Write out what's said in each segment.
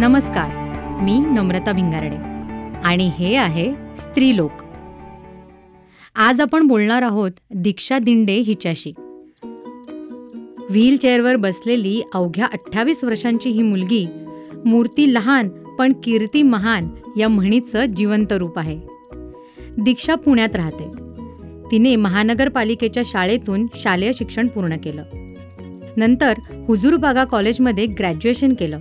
नमस्कार मी नम्रता भिंगारडे. आणि हे आहे स्त्रीलोक. आज आपण बोलणार आहोत दीक्षा दिंडे हिच्याशी. व्हीलचेअरवर बसलेली अवघ्या अठ्ठावीस वर्षांची ही मुलगी मूर्ती लहान पण कीर्ती महान या म्हणीचं जिवंत रूप आहे. दीक्षा पुण्यात राहते. तिने महानगरपालिकेच्या शाळेतून शालेय शिक्षण पूर्ण केलं. नंतर हुजूरबागा कॉलेजमध्ये ग्रॅज्युएशन केलं.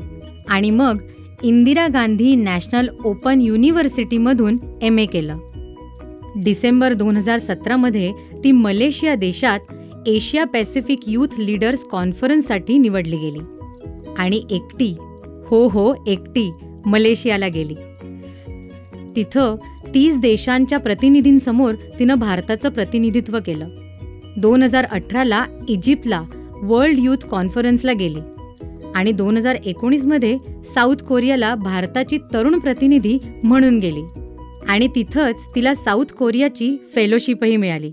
आणि मग इंदिरा गांधी नॅशनल ओपन युनिव्हर्सिटीमधून एम ए केलं. डिसेंबर दोन हजार सतरामध्ये ती मलेशिया देशात एशिया पॅसिफिक यूथ लीडर्स कॉन्फरन्ससाठी निवडली गेली. आणि एकटी हो हो एकटी मलेशियाला गेली. तिथं तीस देशांच्या प्रतिनिधींसमोर तिनं भारताचं प्रतिनिधित्व केलं. दोन हजार अठराला इजिप्तला वर्ल्ड यूथ कॉन्फरन्सला गेली. आणि दोन हजार एकोणीसमध्ये साऊथ कोरियाला भारताची तरुण प्रतिनिधी म्हणून गेली. आणि तिथंच तिला साऊथ कोरियाची फेलोशिपही मिळाली.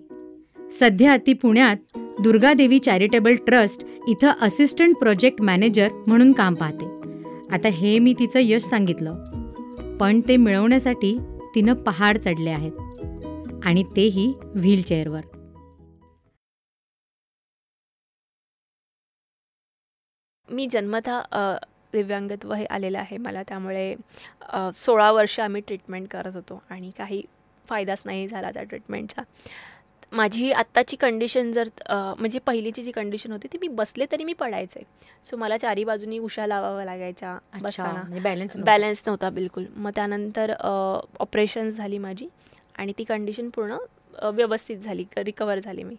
सध्या ती पुण्यात दुर्गादेवी चॅरिटेबल ट्रस्ट इथं असिस्टंट प्रोजेक्ट मॅनेजर म्हणून काम पाहते. आता हे मी तिचं यश सांगितलं. पण ते मिळवण्यासाठी तिनं पहाड चढले आहेत. आणि तेही व्हीलचेअरवर. मी जन्मतः दिव्यांगत्व हे आलेलं आहे. मला त्यामुळे सोळा वर्ष आम्ही ट्रीटमेंट करत होतो आणि काही फायदाच नाही झाला त्या ट्रीटमेंटचा माझी आत्ताची कंडिशन जर म्हणजे पहिलीची जी कंडिशन होती ती मी बसले तरी मी पडायचे. सो मला चारी बाजूनी उशा लावाव्या लागायच्या बसताना. बॅलन्स म्हणजे बॅलन्स नव्हता. बिलकुल. मग त्यानंतर ऑपरेशन्स झाली माझी आणि ती कंडिशन पूर्ण व्यवस्थित झाली रिकवर झाली मी.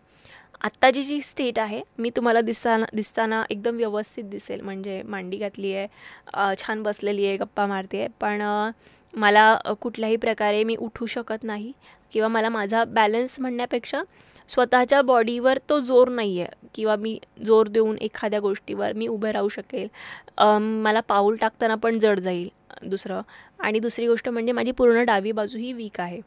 आत्ताची जी स्टेट आहे मी तुम्हाला दिसताना दिसताना एकदम व्यवस्थित दिसेल. म्हणजे मांडी घातली आहे छान बसलेली आहे गप्पा मारते आहे. पण मला कुठल्याही प्रकारे मी उठू शकत नाही किंवा मला माझा बॅलन्स म्हणण्यापेक्षा स्वतःच्या बॉडीवर तो जोर नाही आहे किंवा मी जोर देऊन एखाद्या गोष्टीवर मी उभं राहू शकेल. मला पाऊल टाकताना पण जड जाईल दुसरं. आणि दुसरी गोष्ट म्हणजे माझी पूर्ण डावी बाजू ही वीक आहे.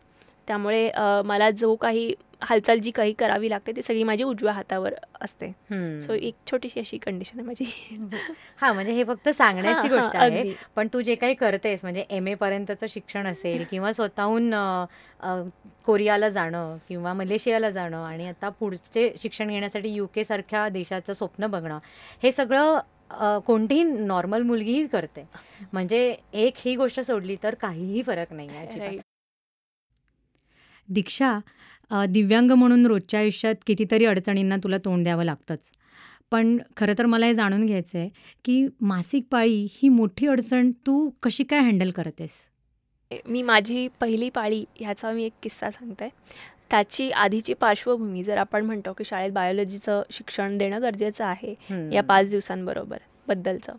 त्यामुळे मला जो काही हालचाल जी काही करावी लागते ती सगळी माझी उजव्या हातावर असते. सो एक छोटीशी अशी कंडिशन आहे माझी. हा म्हणजे हे फक्त सांगण्याची गोष्ट आहे पण तू जे काही करतेस म्हणजे एम ए पर्यंतचं शिक्षण असेल किंवा स्वतःहून कोरियाला जाणं किंवा मलेशियाला जाणं आणि आता पुढचे शिक्षण घेण्यासाठी युके सारख्या देशाचं स्वप्न बघणं हे सगळं कोणतीही नॉर्मल मुलगीही करते. म्हणजे एक ही गोष्ट सोडली तर काहीही फरक नाही दीक्षा दिव्यांग म्हणून रोजच्या आयुष्यात कितीतरी अडचणींना तुला तोंड द्यावं लागतंच. पण खरं तर मला हे जाणून घ्यायचं आहे की मासिक पाळी ही मोठी अडचण तू कशी काय हँडल करतेस? मी माझी पहिली पाळी ह्याचा मी एक किस्सा सांगते. त्याची आधीची पार्श्वभूमी जर आपण म्हणतो की शाळेत बायोलॉजीचं शिक्षण देणं गरजेचं आहे या पाच दिवसांबरोबर बद्दलचं.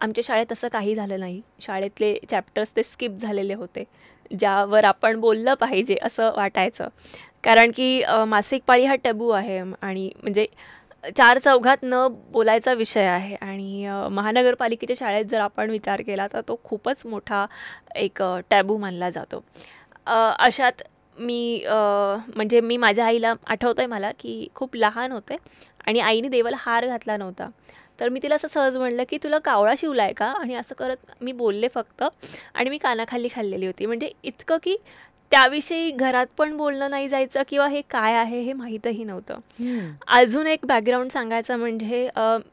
आमच्या शाळेत असं काही झालं नाही. शाळेतले चॅप्टर्स ते स्किप झालेले होते. ज्यावर आपण बोललं पाहिजे असं वाटायचं. कारण की मासिक पाळी हा टॅबू आहे आणि म्हणजे चार चौघात न बोलायचा विषय आहे आणि महानगरपालिकेच्या शाळेत जर आपण विचार केला तर तो खूपच मोठा एक टॅबू मानला जातो. अशात मी म्हणजे मी माझ्या आईला आठवतं आहे मला की खूप लहान होते आणि आईने देवाला हार घातला नव्हता. तर मी तिला असं सहज म्हणलं की तुला कावळा शिवला आहे का? आणि असं करत मी बोलले फक्त आणि मी कानाखाली खाल्लेली होती. म्हणजे इतकं की त्याविषयी घरात पण बोलणं नाही जायचं किंवा हे काय आहे हे माहीतही नव्हतं. अजून एक बॅकग्राऊंड सांगायचं म्हणजे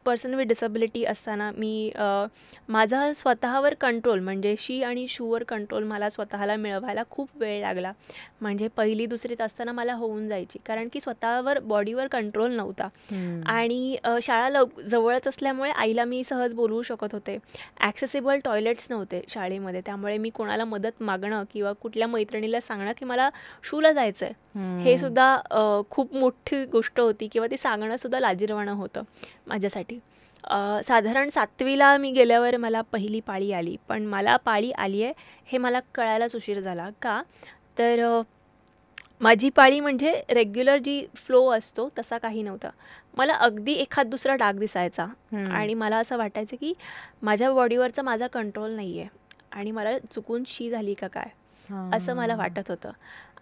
पर्सन विथ डिसेबिलिटी असताना मी माझा स्वतःवर कंट्रोल म्हणजे शी आणि शूवर कंट्रोल मला स्वतःला मिळवायला खूप वेळ लागला. म्हणजे पहिली दुसरीत असताना मला होऊन जायची कारण की स्वतःवर बॉडीवर कंट्रोल नव्हता. आणि शाळा लव जवळच असल्यामुळे आईला मी सहज बोलवू शकत होते. ॲक्सेसिबल टॉयलेट्स नव्हते शाळेमध्ये त्यामुळे मी कोणाला मदत मागणं किंवा कुठल्या मैत्रिणीला सांगणं की मला शूला जायचं आहे हे सुद्धा खूप मोठी गोष्ट होती किंवा ती सांगणं सुद्धा लाजीरवाणं होतं माझ्यासाठी. साधारण सातवीला मी गेल्यावर मला पहिली पाळी आली. पण मला पाळी आली आहे हे मला कळायलाच उशीर झाला. का? तर माझी पाळी म्हणजे रेग्युलर जी फ्लो असतो तसा काही नव्हता. मला अगदी एखाद दुसरा डाग दिसायचा. आणि मला असं वाटायचं की माझ्या बॉडीवरचा माझा कंट्रोल नाही आहे आणि मला चुकून शी झाली का काय? असं मला वाटत होतं.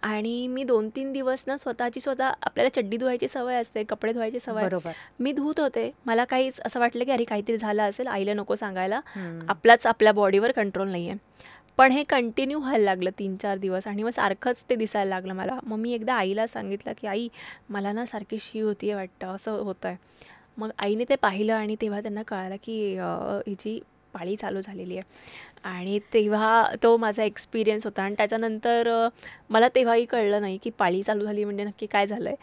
आणि मी दोन तीन दिवस ना स्वतःची स्वतः आपल्याला चड्डी धुवायची सवय असते कपडे धुवायची सवय. मी धुत होते. मला काहीच असं वाटलं की अरे काहीतरी झालं असेल आईला नको सांगायला. आपलाच आपल्या बॉडीवर कंट्रोल नाही आहे पण हे कंटिन्यू व्हायला लागलं तीन चार दिवस आणि मग सारखंच ते दिसायला लागलं मला. मग मी एकदा आईला सांगितलं की आई मला ना सारखी शी होती वाटतं असं होतं आहे मग आईने ते पाहिलं आणि तेव्हा त्यांना कळालं की हिची पाळी चालू झालेली आहे. आणि तेव्हा तो माझा एक्सपिरियन्स होता. आणि त्याच्यानंतर मला तेव्हाही कळलं नाही की पाळी चालू झाली म्हणजे नक्की काय झालं आहे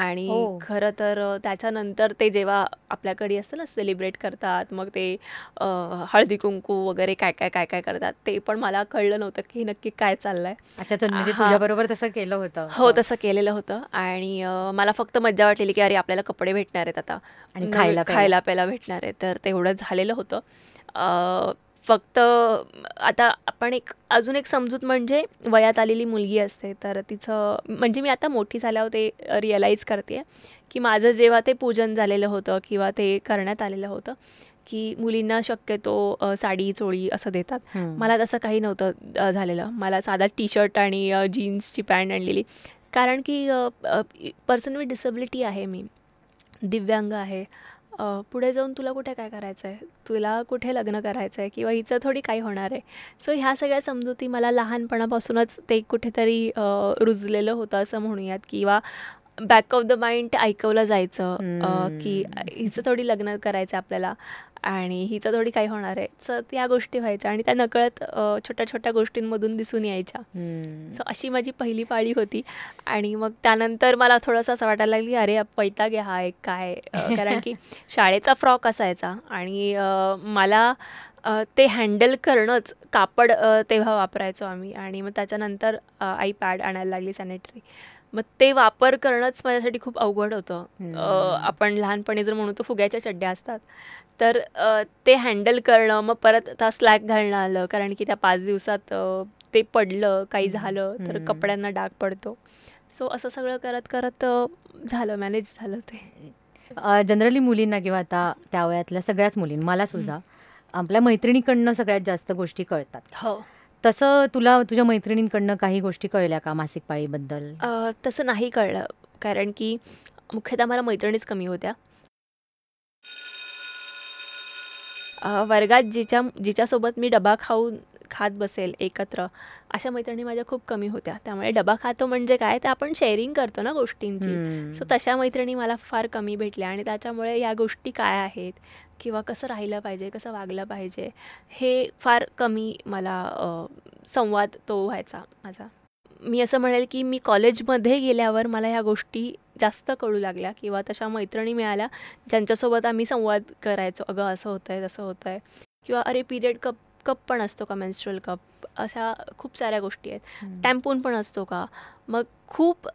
आणि हो. खरं तर त्याच्यानंतर ते जेव्हा आपल्याकडे असतं ना सेलिब्रेट करतात मग ते हळदी कुंकू वगैरे काय काय काय काय करतात ते पण मला कळलं नव्हतं की नक्की काय चाललंय. अच्छा तर म्हणजे हा. तुझ्या बरोबर तसं केलं होतं हो तसं केलेलं होतं. आणि मला फक्त मज्जा वाटलेली की अरे आपल्याला कपडे भेटणार आहेत आता. आणि खायला. खायला प्यायला भेटणार आहे. तर तेवढं झालेलं होतं. फक्त आता आपण एक अजून एक समजूत म्हणजे वयात आलेली मुलगी असते तर तिचं म्हणजे मी आता मोठी झाल्यावर ते रिअलाईज करते की माझं जेव्हा ते पूजन झालेलं होतं किंवा ते करण्यात आलेलं होतं की मुलींना शक्यतो साडी चोळी असं देतात. मला तसं काही नव्हतं झालेलं. मला साधा टी शर्ट आणि जीन्सची पॅन्ट आणलेली. कारण की पर्सन विथ डिसेबिलिटी आहे मी. दिव्यांग आहे. अ, पुढे जाऊन तुला कुठे काय करायचं आहे तुला कुठे लग्न करायचं आहे किंवा हिचं थोडी काही होणार आहे? सो ह्या सगळ्या समजुती मला लहानपणापासूनच ते कुठेतरी अ, रुजलेलं होतं असं म्हणूयात. किंवा बॅक ऑफ द माइंड ऐकवलं जायचं अ, की हम्म. हिचं थोडी लग्न करायचं आहे आपल्याला. आणि हिचं थोडी काही होणार आहे. सो त्या गोष्टी व्हायच्या आणि त्या नकळत छोट्या छोट्या गोष्टींमधून दिसून यायच्या. सो अशी माझी पहिली पाळी होती. आणि मग त्यानंतर मला थोडंसं असं वाटायला लागली अरे पैताग हा एक काय कारण की शाळेचा फ्रॉक असायचा आणि मला ते हँडल करणंच कापड तेव्हा वापरायचो आम्ही. आणि मग त्याच्यानंतर आय पॅड आणायला लागली सॅनिटरी मग ते वापर करणंच माझ्यासाठी खूप अवघड होतं. आपण लहानपणी जर म्हणू तर फुग्याच्या चड्ड्या असतात. तर ते हँडल करणं मग परत आता स्लॅक घालणं आलं कारण की त्या पाच दिवसात ते पडलं काही झालं तर. कपड्यांना डाग पडतो. सो असं सगळं करत करत झालं मॅनेज झालं ते. जनरली मुलींना किंवा आता त्या वयातल्या सगळ्याच मुलींना मला सुद्धा आपल्या मैत्रिणीकडनं सगळ्यात जास्त गोष्टी कळतात. हो. तसं तुला तुझ्या मैत्रिणींकडनं काही गोष्टी कळल्या का मासिक पाळीबद्दल? तसं नाही कळलं कारण की मुख्यतः मला मैत्रिणीच कमी होत्या अ, वर्गात जिच्या जिच्यासोबत मी डबा खाऊन खात बसेल एकत्र अशा मैत्रिणी माझ्या खूप कमी होत्या. त्यामुळे डबा खातो म्हणजे काय? तर आपण शेअरिंग करतो ना गोष्टींची. हम्म. सो तशा मैत्रिणी मला फार कमी भेटल्या आणि त्याच्यामुळे या गोष्टी काय आहेत? किंवा कसं राहिलं पाहिजे? कसं वागलं पाहिजे? हे फार कमी मला संवाद तो व्हायचा माझा. मी असं म्हणेल की मी कॉलेजमध्ये गेल्यावर मला ह्या गोष्टी जास्त कळू लागल्या किंवा तशा मैत्रिणी मिळाल्या ज्यांच्यासोबत आम्ही संवाद करायचो. अगं असं होतं आहे तसं होतं आहे किंवा अरे पिरियड कप कप पण असतो का मेन्स्ट्रल कप अशा खूप साऱ्या गोष्टी आहेत. टॅम्पून पण असतो का? मग खूप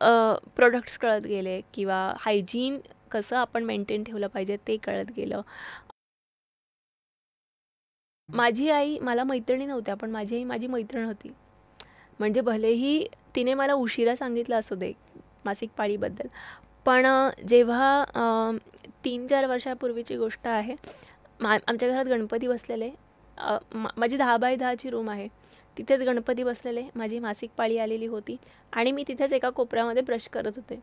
प्रोडक्ट्स कळत गेले किंवा हायजीन कसं आपण मेंटेन ठेवलं पाहिजे ते कळत गेलं. माझी आई मला मैत्रिणी नव्हत्या पण माझी आई माझी मैत्रीण होती. म्हणजे भलेही तिने मला उशिरा सांगितलं असू दे मासिक पाळीबद्दल पण जेव्हा तीन चार वर्षापूर्वीची गोष्ट आहे मा आमच्या घरात गणपती बसलेले मा- माझी दहा बाय दहाची रूम आहे तिथेच गणपती बसलेले माझी मासिक पाळी आलेली होती आणि मी तिथेच एका कोपऱ्यामध्ये ब्रश करत होते.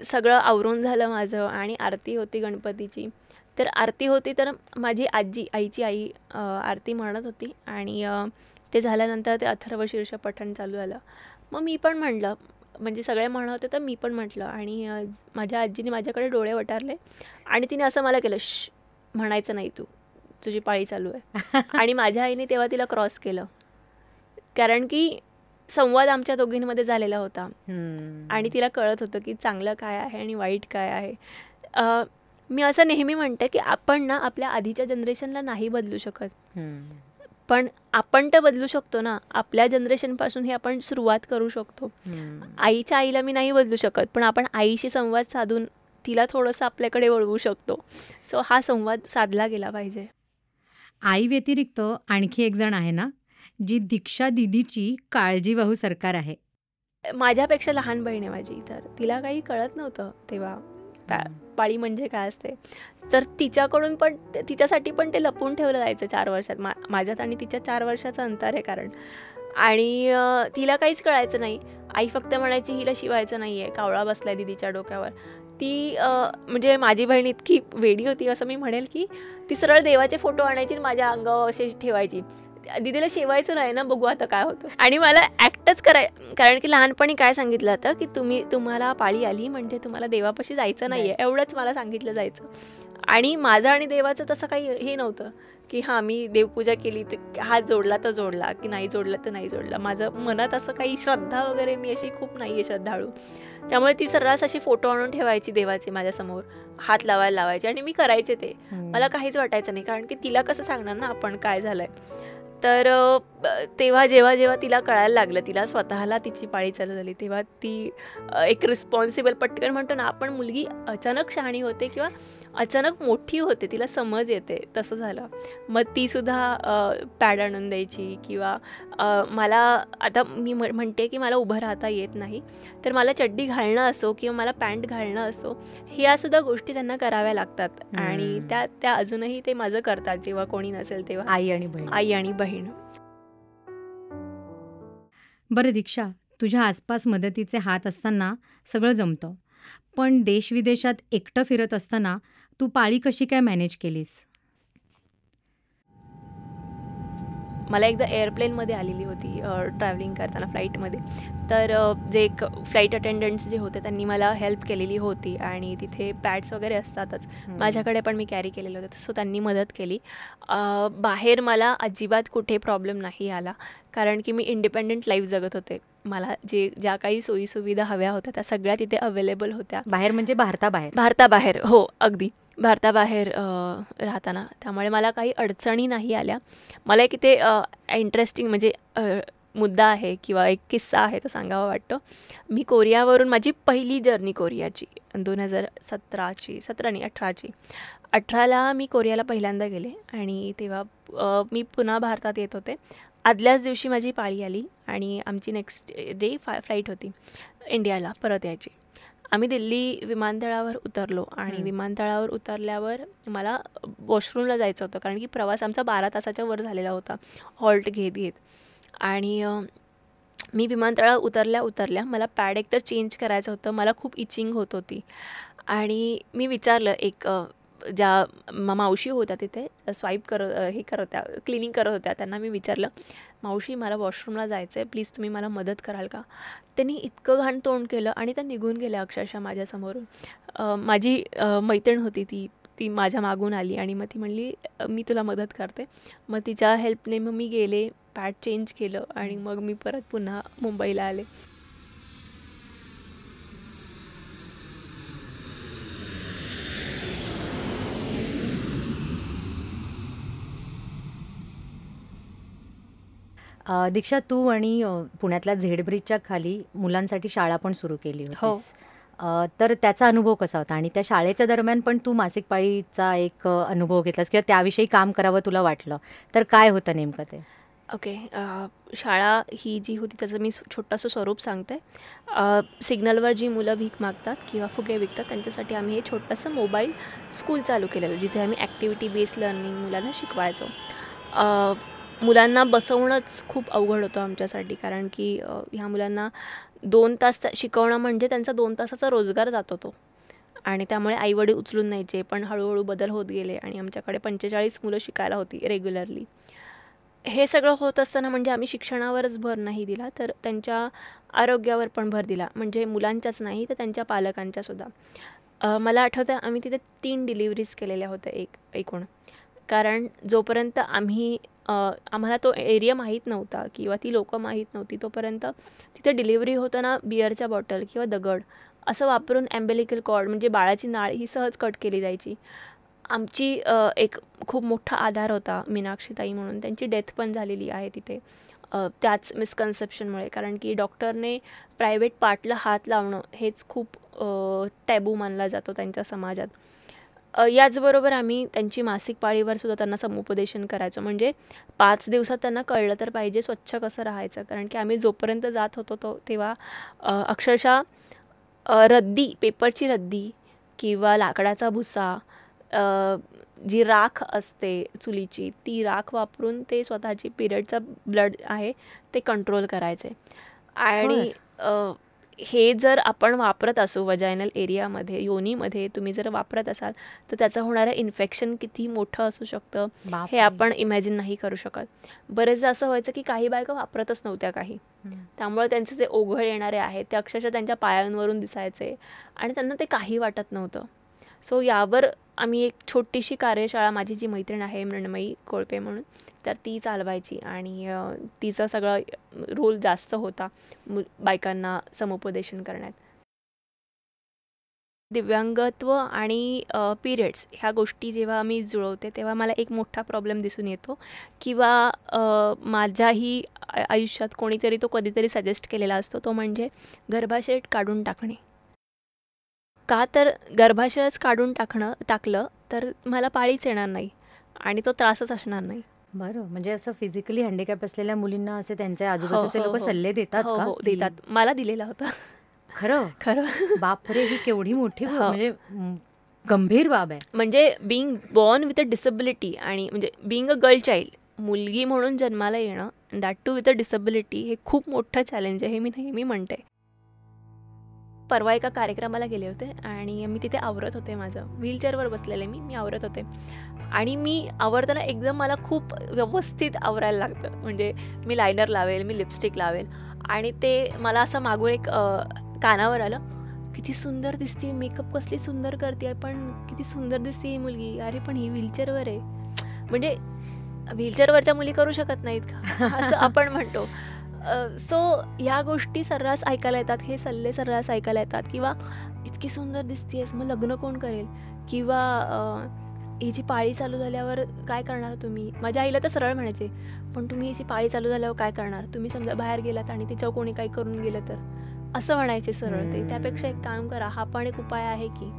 सगळं आवरून झालं माझं आणि आरती होती गणपतीची. तर आरती होती तर माझी आजी आईची आई आरती म्हणत होती आणि ते झाल्यानंतर ते अथर्व शीर्ष पठण चालू झालं. मग मी पण म्हणलं म्हणजे सगळे म्हणत होते तर मी पण म्हटलं आणि माझ्या आजीने माझ्याकडे डोळे वटारले आणि तिने असं मला केलं श म्हणायचं नाही तू तुझी पाळी चालू आहे. आणि माझ्या आईने तेव्हा तिला क्रॉस केलं. कारण की संवाद आमच्या दोघींमध्ये झालेला होता. आणि तिला कळत होतं की चांगलं काय आहे आणि वाईट काय आहे. मी असं नेहमी म्हणते की आपण ना आपल्या आधीच्या जनरेशनला नाही बदलू शकत. पण आपण तर बदलू शकतो ना. आपल्या जनरेशनपासून ही आपण सुरुवात करू शकतो. आईच्या आईला मी नाही बदलू शकत पण आपण आईशी संवाद साधून तिला थोडंसं आपल्याकडे वळवू शकतो. सो हा संवाद साधला गेला पाहिजे. आई व्यतिरिक्त आणखी एक जण आहे ना जी दीक्षा दिदीची काळजीवाहू सरकार आहे. माझ्यापेक्षा लहान बहीण आहे माझी तर तिला काही कळत नव्हतं तेव्हा. पाळी म्हणजे काय असते? तर तिच्याकडून पण तिच्यासाठी पण ते लपून ठेवलं जायचं चार वर्षात. मा माझ्यात आणि तिच्या चार वर्षाचं अंतर आहे कारण. आणि तिला काहीच कळायचं नाही. आई फक्त म्हणायची हिला शिवायचं नाही आहे कावळा बसलाय दिदीच्या डोक्यावर. ती म्हणजे माझी बहीण इतकी वेडी होती असं मी म्हणेल की ती सरळ देवाचे फोटो आणायची माझ्या अंगावर असे ठेवायची. दिदीला शिवायचं नाही ना बघू आता काय होतं. आणि मला ॲक्टच कराय कारण की लहानपणी काय सांगितलं होतं की तुम्ही तुम्हाला पाळी आली म्हणजे तुम्हाला देवापाशी जायचं नाही. आहे एवढंच मला सांगितलं जायचं. आणि माझं आणि देवाचं तसं काही हे नव्हतं की हां मी देवपूजा केली तर हात जोडला तर जोडला की नाही जोडला तर नाही जोडला. माझं मनात असं काही श्रद्धा वगैरे मी अशी खूप नाही आहे श्रद्धाळू. त्यामुळे ती सर्रास अशी फोटो आणून ठेवायची देवाचे माझ्यासमोर हात लावायला लावायचे आणि मी करायचे ते. मला काहीच वाटायचं नाही कारण की तिला कसं सांगणार ना आपण काय झालंय. तर तेव्हा जेव्हा जेव्हा तिला कळायला लागलं तिला स्वतःला तिची पाळी चालू झाली तेव्हा ती एक रिस्पॉन्सिबल पटकन म्हणतो ना आपण मुलगी अचानक शहाणी होते किंवा अचानक मोठी होते तिला समज येते तसं झालं. मग तीसुद्धा पॅड आणून द्यायची किंवा मला आता मी म्हणते की मला उभं राहता येत नाही तर मला चड्डी घालणं असो किंवा मला पॅन्ट घालणं असो ह्यासुद्धा गोष्टी त्यांना कराव्या लागतात. आणि त्या त्या अजूनही ते माझं करतात जेव्हा कोणी नसेल तेव्हा. आई आणि आई आणि बहीण. बरं दीक्षा तुझ्या आसपास मदतीचे हात असताना सगळं जमतं. पण देशविदेशात एकटं फिरत असताना तू पाळी कशी काय मॅनेज केलीस? मला एकदा एअरप्लेनमध्ये आलेली होती ट्रॅव्हलिंग करताना फ्लाईटमध्ये तर जे एक फ्लाईट अटेंडंट्स जे होते त्यांनी मला हेल्प केलेली होती आणि तिथे पॅड्स वगैरे असतातच. माझ्याकडे पण मी कॅरी केलेले होते सो त्यांनी मदत केली. बाहेर मला अजिबात कुठे प्रॉब्लेम नाही आला कारण की मी इंडिपेंडंट लाईफ जगत होते. मला जे ज्या काही सोयीसुविधा हव्या होत्या त्या सगळ्या तिथे अवेलेबल होत्या. बाहेर म्हणजे भारताबाहेर? भारताबाहेर हो अगदी. भारताबाहेर राहताना. त्यामुळे मला काही अडचणी नाही आल्या. मला एक इथे इंटरेस्टिंग म्हणजे मुद्दा आहे किंवा एक किस्सा आहे तो सांगावा वाटतो. मी कोरियावरून माझी पहिली जर्नी कोरियाची दोन हजार सतराची सतरा नाही अठराची. अठराला मी कोरियाला पहिल्यांदा गेले आणि तेव्हा मी पुन्हा भारतात येत होते. आदल्याच दिवशी माझी पाळी आली आणि आमची नेक्स्ट डे फा फ्लाईट होती इंडियाला परत यायची. आम्ही दिल्ली विमानतळावर उतरलो आणि विमानतळावर उतरल्यावर मला वॉशरूमला जायचं होतं कारण की प्रवास आमचा बारा तासाच्या वर झालेला होता हॉल्ट घेत घेत. आणि मी विमानतळावर उतरल्या उतरल्या मला पॅड एकतर चेंज करायचं होतं मला खूप इचिंग होत होती. आणि मी विचारलं एक ज्या मावशी होत्या तिथे स्वाईप करत हे करत होत्या क्लिनिंग करत होत्या त्यांना मी विचारलं मावशी मला वॉशरूमला जायचं आहे प्लीज तुम्ही मला मदत कराल का? त्यांनी इतकं घाण तोंड केलं आणि त्या निघून गेल्या अक्षरशः माझ्यासमोरून माझी मैत्रीण होती ती ती माझ्या मागून आली आणि मग ती म्हणली मी तुला मदत करते. मग तिच्या हेल्पने मग मी गेले पॅट चेंज केलं आणि मग मी परत पुन्हा मुंबईला आले. दीक्षा तू आणि पुण्यातल्या झेड ब्रिजच्या खाली मुलांसाठी शाळा पण सुरू केली हो. होतीस तर त्याचा अनुभव कसा होता? आणि त्या शाळेच्या दरम्यान पण तू मासिक पाळीचा एक अनुभव घेतलास किंवा त्याविषयी काम करावं तुला वाटलं? तर काय होतं नेमकं ते? ओके. शाळा ही जी होती त्याचं मी छोटंसं स्वरूप सांगते. सिग्नलवर जी मुलं भीक मागतात किंवा फुगे विकतात त्यांच्यासाठी आम्ही हे छोटंसं मोबाईल स्कूल चालू केलेलं जिथे आम्ही ॲक्टिव्हिटी बेस्ड लर्निंग मुलांना शिकवायचो. मुलांना बसवणंच खूप अवघड होतं आमच्यासाठी. कारण की ह्या मुलांना दोन तास शिकवणं म्हणजे त्यांचा दोन तासाचा रोजगार जात होतो. आणि त्यामुळे आईवडील उचलून न्यायचे पण हळूहळू बदल होत गेले आणि आमच्याकडे पंचेचाळीस मुलं शिकायला होती रेग्युलरली. हे सगळं होत असताना म्हणजे आम्ही शिक्षणावरच भर नाही दिला तर त्यांच्या आरोग्यावर पण भर दिला. म्हणजे मुलांच्याच नाही तर त्यांच्या पालकांच्यासुद्धा मला आठवतं आम्ही तिथे तीन डिलिव्हरीज केलेल्या होत्या एक एकूण. कारण जोपर्यंत आम्ही आम्हाला तो एरिया माहीत नव्हता किंवा ती लोकं माहीत नव्हती तोपर्यंत तिथे डिलिव्हरी होताना बिअरच्या बॉटल किंवा दगड असं वापरून ॲम्बेलिकल कॉर्ड म्हणजे बाळाची नाळ ही सहज कट केली जायची. आमची एक खूप मोठा आधार होता मीनाक्षीताई म्हणून. त्यांची डेथ पण झालेली आहे तिथे. त्याच मिसकन्सेप्शनमुळे कारण की डॉक्टरने प्रायव्हेट पार्टला हात लावणं हेच खूप टॅबू मानला जातो त्यांच्या समाजात. याचबरोबर आम्ही त्यांची मासिक पाळीवर सुद्धा त्यांना समुपदेशन करायचो. म्हणजे पाच दिवसात त्यांना कळलं तर पाहिजे स्वच्छ कसं राहायचं. कारण की आम्ही जोपर्यंत जात होतो तो तेव्हा अक्षरशः रद्दी पेपरची रद्दी किंवा लाकडाचा भुसा जी राख असते चुलीची ती राख वापरून ते स्वतःची पिरियडचा ब्लड आहे ते कंट्रोल करायचे. आणि हे जर आपण वापरत असू वजायनल एरियामध्ये योनीमध्ये तुम्ही जर वापरत असाल तर त्याचं होणारं इन्फेक्शन किती मोठं असू शकतं हे आपण इमॅजिन नाही करू शकत. बरेचदा असं व्हायचं की काही बायका वापरतच नव्हत्या काही. त्यामुळे त्यांचे जे ओघळ येणारे आहेत ते अक्षरशः त्यांच्या पायांवरून दिसायचे आणि त्यांना ते काही वाटत नव्हतं. सो यावर आम्ही एक छोटीशी कार्यशाळा माझी जी मैत्रीण आहे मृण्मयी कोळपे म्हणून तर ती चालवायची आणि तिचं सगळं रोल जास्त होता मु बायकांना समुपदेशन करण्यात. दिव्यांगत्व आणि पिरियड्स ह्या गोष्टी जेव्हा मी जुळवते तेव्हा मला एक मोठा प्रॉब्लेम दिसून येतो किंवा माझ्याही आयुष्यात कोणीतरी तो कधीतरी सजेस्ट केलेला असतो तो म्हणजे गर्भाशय काढून टाकणे. का तर गर्भाशयच काढून टाकणं टाकलं तर मला पाळीच येणार नाही आणि तो त्रासच असणार नाही. बरं म्हणजे असं फिजिकली हँडिकॅप असलेल्या मुलींना असे त्यांचे आजूबाजूचे हो, हो, लोक हो. सल्ले देतात का? देतात. मला दिलेला होता. खरं? खरं. बापरे ही केवढी मोठी म्हणजे गंभीर बाब आहे. म्हणजे being born with a disability आणि म्हणजे बिंग अ गर्ल चाइल्ड मुलगी म्हणून जन्माला येणं that too with a disability हे खूप मोठं चॅलेंज आहे हे मी नेहमी म्हणते. परवा एका कार्यक्रमाला गेले होते आणि मी तिथे आवरत होते माझं. व्हीलचेअरवर बसलेले मी मी आवरत होते. आणि मी आवरताना एकदम मला खूप व्यवस्थित आवरायला लागतं. म्हणजे मी लायनर लावेल मी लिपस्टिक लावेल. आणि ते मला असं मागून एक कानावर आलं. किती सुंदर दिसते मेकअप कसली सुंदर करते पण किती सुंदर दिसते ही मुलगी. अरे पण ही व्हीलचेअरवर आहे. म्हणजे व्हीलचेअरवरच्या मुली करू शकत नाहीत का? असं आपण म्हणतो. सो ह्या गोष्टी सर्रास ऐकायला येतात हे सल्ले सर्रास ऐकायला येतात. किंवा इतकी सुंदर दिसतेस मग लग्न कोण करेल? किंवा ही जी पाळी चालू झाल्यावर काय करणार तुम्ही? माझ्या आईला तर सरळ म्हणायचे पण तुम्ही हिची पाळी चालू झाल्यावर काय करणार? तुम्ही समजा बाहेर गेलात आणि तिच्यावर कोणी काही करून गेलं तर? असं म्हणायचे सरळ ते. त्यापेक्षा एक काम करा हा पण एक उपाय आहे की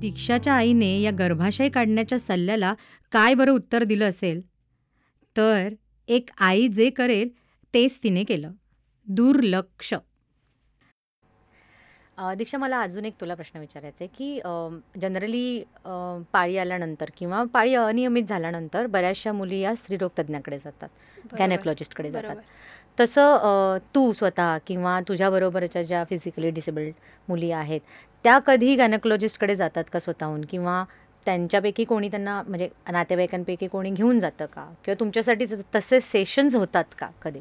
दीक्षाच्या आईने या गर्भाशय काढण्याच्या सल्ल्याला काय बरं उत्तर दिलं असेल? तर एक आई जे करेल तेच तिने केलं. दुर्लक्ष. दीक्षा मला अजून एक तुला प्रश्न विचारायचा आहे की जनरली पाळी आल्यानंतर किंवा पाळी अनियमित झाल्यानंतर बऱ्याचशा मुली या स्त्रीरोग तज्ज्ञाकडे जातात गॅनेकोलॉजिस्टकडे जातात. तसं तू स्वतः किंवा तुझ्याबरोबरच्या ज्या फिजिकली डिसेबल्ड मुली आहेत त्या कधी गॅनेकोलॉजिस्टकडे जातात का स्वतःहून? किंवा त्यांच्यापैकी कोणी त्यांना म्हणजे नातेवाईकांपैकी कोणी घेऊन जातं का? किंवा तुमच्यासाठी तसे सेशन्स होतात का कधी?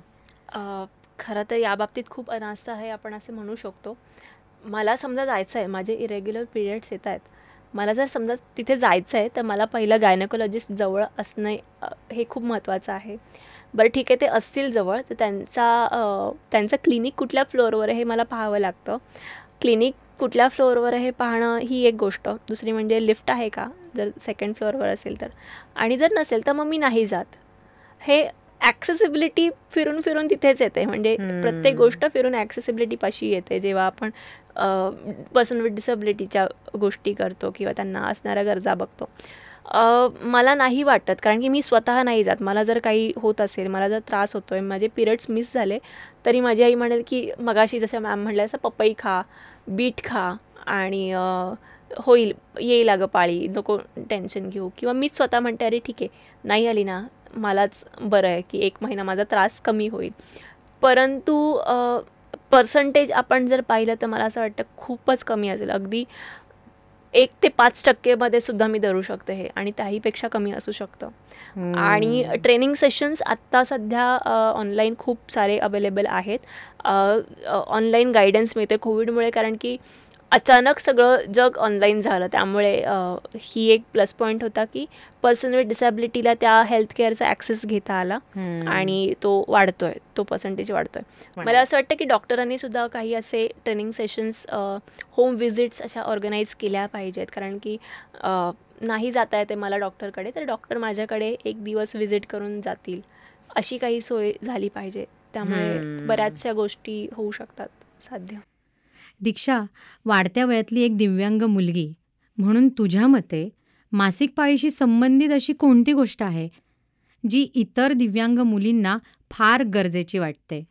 खरं तर याबाबतीत खूप अनास्था आहे आपण असे म्हणू शकतो. मला समजा जायचं आहे माझे इरेग्युलर पिरियड्स येत आहेत. मला जर समजा तिथे जायचं आहे तर मला पहिलं गायनकोलॉजिस्ट जवळ असणं हे खूप महत्त्वाचं आहे. बरं ठीक आहे ते असतील जवळ तर त्यांचा त्यांचं क्लिनिक कुठल्या फ्लोअरवर आहे हे मला पाहावं लागतं. क्लिनिक कुठल्या फ्लोअरवर हे पाहणं ही एक गोष्ट. दुसरी म्हणजे लिफ्ट आहे का? जर सेकंड फ्लोअरवर असेल तर. आणि जर नसेल तर मग मी नाही जात. हे ॲक्सेसिबिलिटी फिरून फिरून तिथेच येते. म्हणजे प्रत्येक गोष्ट फिरून ॲक्सेसिबिलिटीपाशी येते. जेव्हा आपण पर्सन विथ डिसेबिलिटीच्या गोष्टी करतो किंवा त्यांना असणाऱ्या गरजा बघतो. मला नाही वाटत. कारण की मी स्वतः नाही जात. मला जर काही होत असेल मला जर त्रास होतो आहे माझे पिरियड्स मिस झाले तरी माझी आई म्हणेल की मगाशी जसं मॅम म्हटलं असं पपई खा. बीट खा आणि होईल येईल अगं पाळी नको टेन्शन घेऊ. किंवा मीच स्वतः म्हणते अरे ठीक आहे नाही आली ना मलाच बरं आहे की एक महिना माझा त्रास कमी होईल. परंतु पर्सेंटेज आपण जर पाहिलं तर मला असं वाटतं खूपच कमी असेल. अगदी एक ते पाच टक्केमध्ये सुद्धा मी धरू शकते हे आणि त्याहीपेक्षा कमी असू शकतं. आणि ट्रेनिंग सेशन्स आत्ता सध्या ऑनलाईन खूप सारे अवेलेबल आहेत. ऑनलाईन गायडन्स मिळते कोविडमुळे कारण की अचानक सगळं जग ऑनलाईन झालं. त्यामुळे ही एक प्लस पॉईंट होता की पर्सन विथ डिसॅबिलिटीला त्या हेल्थ केअरचा ॲक्सेस घेता आला आणि तो वाढतोय तो पर्सेंटेज वाढतोय. मला असं वाटतं की डॉक्टरांनी सुद्धा काही असे ट्रेनिंग सेशन्स होम विजिट्स अशा ऑर्गनाईज केल्या पाहिजेत. कारण की नाही जाता येते मला डॉक्टरकडे तर डॉक्टर माझ्याकडे एक दिवस व्हिजिट करून जातील. अशी काही सोय झाली पाहिजे. त्यामुळे बऱ्याचशा गोष्टी होऊ शकतात साध्य. दीक्षा वाढत्या वयातली एक दिव्यांग मुलगी. म्हणून तुझ्या मते मासिक पाळीशी संबंधित अशी कोणती गोष्ट आहे जी इतर दिव्यांग मुलींना फार गरजेची वाटते?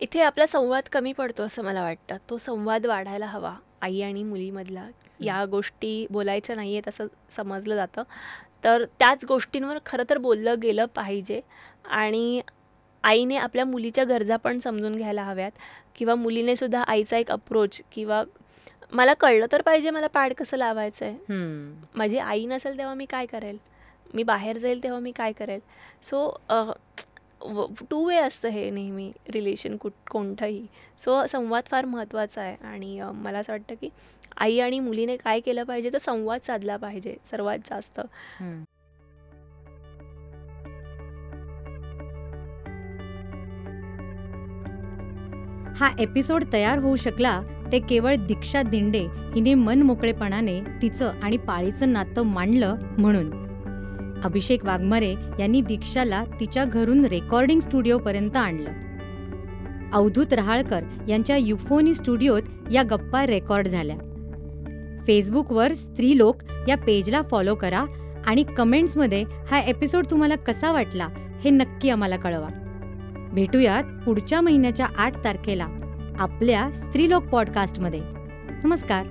इथे आपला संवाद कमी पडतो असं मला वाटतं. तो संवाद वाढायला हवा आई आणि मुलीमधला. या गोष्टी बोलायच्या नाही आहेत असं समजलं जातं. तर त्याच गोष्टींवर खरं तर बोललं गेलं पाहिजे. आणि आईने आपल्या मुलीच्या गरजा पण समजून घ्यायला हव्यात. किंवा मुलीने सुद्धा आईचा एक अप्रोच किंवा मला कळलं तर पाहिजे मला पॅड कसं लावायचं आहे माझी आई नसेल तेव्हा मी काय करेल? मी बाहेर जाईल तेव्हा मी काय करेल? सो टू वे असतं हे नेहमी रिलेशन कुठ कोणतंही. सो संवाद फार महत्त्वाचा आहे. आणि मला असं वाटतं की आई आणि मुलीने काय केलं पाहिजे तर संवाद साधला पाहिजे सर्वात जास्त. हा एपिसोड तयार होऊ शकला ते केवळ दीक्षा दिंडे हिने मन मोकळेपणाने तिचं आणि पाळीचं नातं मांडलं म्हणून. अभिषेक वाघमारे यांनी दीक्षाला तिच्या घरून रेकॉर्डिंग स्टुडिओपर्यंत आणलं. अवधूत रहाळकर यांच्या युफोनी स्टुडिओत या गप्पा रेकॉर्ड झाल्या. फेसबुकवर स्त्रीलोक या पेजला फॉलो करा आणि कमेंट्समध्ये हा एपिसोड तुम्हाला कसा वाटला हे नक्की आम्हाला कळवा. भेटूयात पुढच्या महिन्याच्या आठ तारखेला आपल्या स्त्रीलोक पॉडकास्टमध्ये. नमस्कार.